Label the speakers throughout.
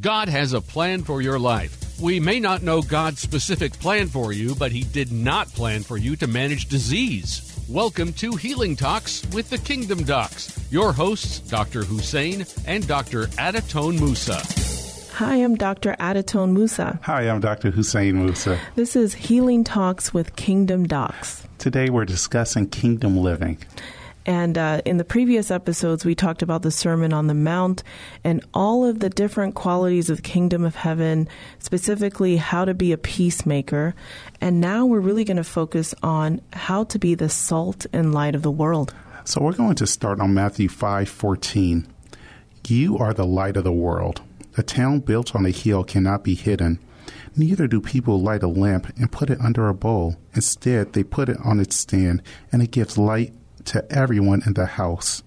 Speaker 1: God has a plan for your life. We may not know God's specific plan for you, but He did not plan for you to manage disease. Welcome to Healing Talks with the Kingdom Docs. Your hosts, Dr. Hussein and Dr. Adatone Musa.
Speaker 2: Hi, I'm Dr. Adatone Musa.
Speaker 3: Hi, I'm Dr. Hussein Musa.
Speaker 2: This is Healing Talks with Kingdom Docs.
Speaker 3: Today we're discussing kingdom living.
Speaker 2: And uh, in the previous episodes, we talked about the Sermon on the Mount and all of the different qualities of the kingdom of heaven, specifically how to be a peacemaker. And now we're really going to focus on how to be the salt and light of the world.
Speaker 3: So we're going to start on Matthew 5:14. You are the light of the world. A town built on a hill cannot be hidden. Neither do people light a lamp and put it under a bowl. Instead, they put it on its stand, and it gives light to everyone in the house.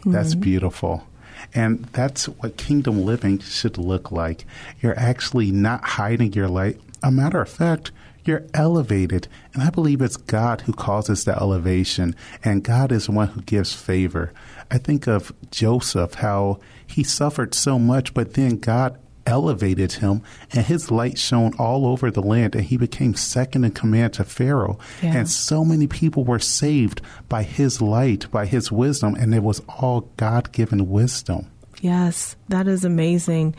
Speaker 3: Mm-hmm. That's beautiful. And that's what kingdom living should look like. You're actually not hiding your light. A matter of fact, you're elevated. And I believe it's God who causes the elevation, and God is the one who gives favor. I think of Joseph, how he suffered so much, but then God elevated him, and his light shone all over the land, and he became second in command to Pharaoh. Yeah. And so many people were saved by his light, by his wisdom, and it was all God given wisdom.
Speaker 2: Yes, that is amazing.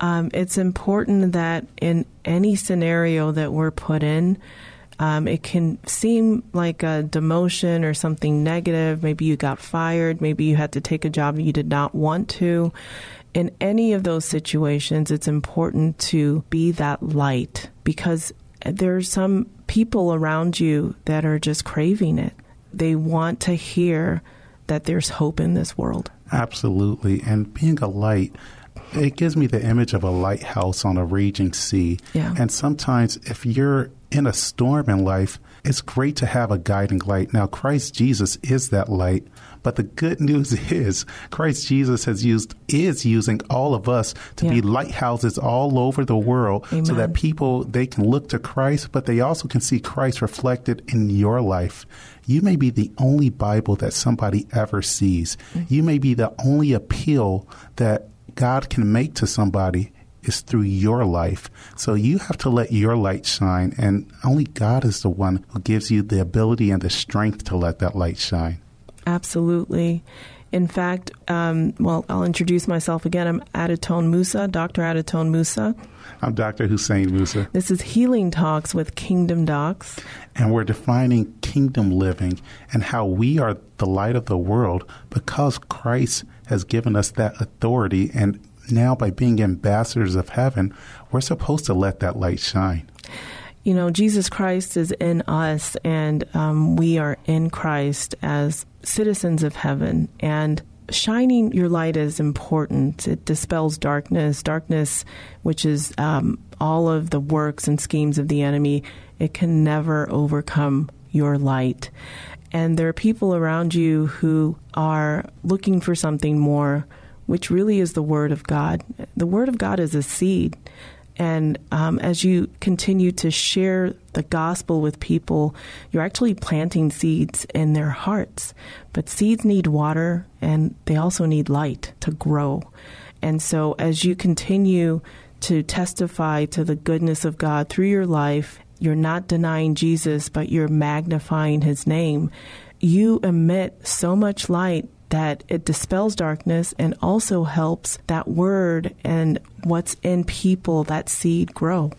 Speaker 2: Um, it's important that in any scenario that we're put in, um, it can seem like a demotion or something negative. Maybe you got fired. Maybe you had to take a job you did not want to in any of those situations, it's important to be that light because there's some people around you that are just craving it. They want to hear that there's hope in this world.
Speaker 3: Absolutely. And being a light, it gives me the image of a lighthouse on a raging sea.
Speaker 2: Yeah.
Speaker 3: And sometimes if you're in a storm in life, it's great to have a guiding light. Now, Christ Jesus is that light, but the good news is Christ Jesus has used is using all of us to yeah. be lighthouses all over the world Amen. so that people they can look to Christ, but they also can see Christ reflected in your life. You may be the only Bible that somebody ever sees. Mm-hmm. You may be the only appeal that God can make to somebody is through your life. So you have to let your light shine, and only God is the one who gives you the ability and the strength to let that light shine.
Speaker 2: Absolutely. In fact, um, well, I'll introduce myself again. I'm Adatone Musa, Dr. Adatone Musa.
Speaker 3: I'm Dr. Hussein Musa.
Speaker 2: This is Healing Talks with Kingdom Docs.
Speaker 3: And we're defining kingdom living and how we are the light of the world because Christ has given us that authority. And now, by being ambassadors of heaven, we're supposed to let that light shine
Speaker 2: you know, Jesus Christ is in us, and um, we are in Christ as citizens of heaven. And shining your light is important. It dispels darkness. Darkness, which is um, all of the works and schemes of the enemy, it can never overcome your light. And there are people around you who are looking for something more, which really is the Word of God. The Word of God is a seed. And um, as you continue to share the gospel with people, you're actually planting seeds in their hearts. But seeds need water and they also need light to grow. And so as you continue to testify to the goodness of God through your life, you're not denying Jesus, but you're magnifying his name. You emit so much light that it dispels darkness and also helps that word and what's in people, that seed grow.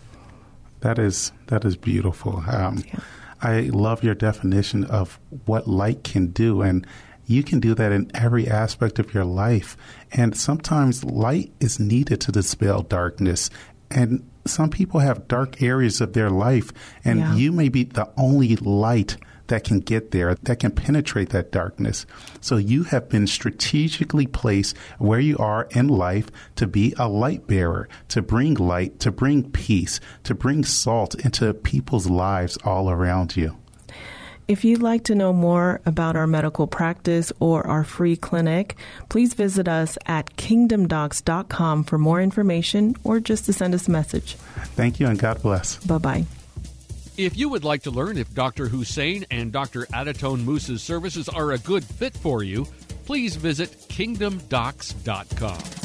Speaker 3: That is that is beautiful. Um, yeah. I love your definition of what light can do, and you can do that in every aspect of your life. And sometimes light is needed to dispel darkness. And some people have dark areas of their life, and yeah. you may be the only light that can get there, that can penetrate that darkness. So you have been strategically placed where you are in life to be a light bearer, to bring light, to bring peace, to bring salt into people's lives all around you.
Speaker 2: If you'd like to know more about our medical practice or our free clinic, please visit us at kingdomdocs.com for more information or just to send us a message.
Speaker 3: Thank you and God bless.
Speaker 2: Bye bye.
Speaker 1: If you would like to learn if Dr. Hussein and Dr. Adatone Musa's services are a good fit for you, please visit kingdomdocs.com.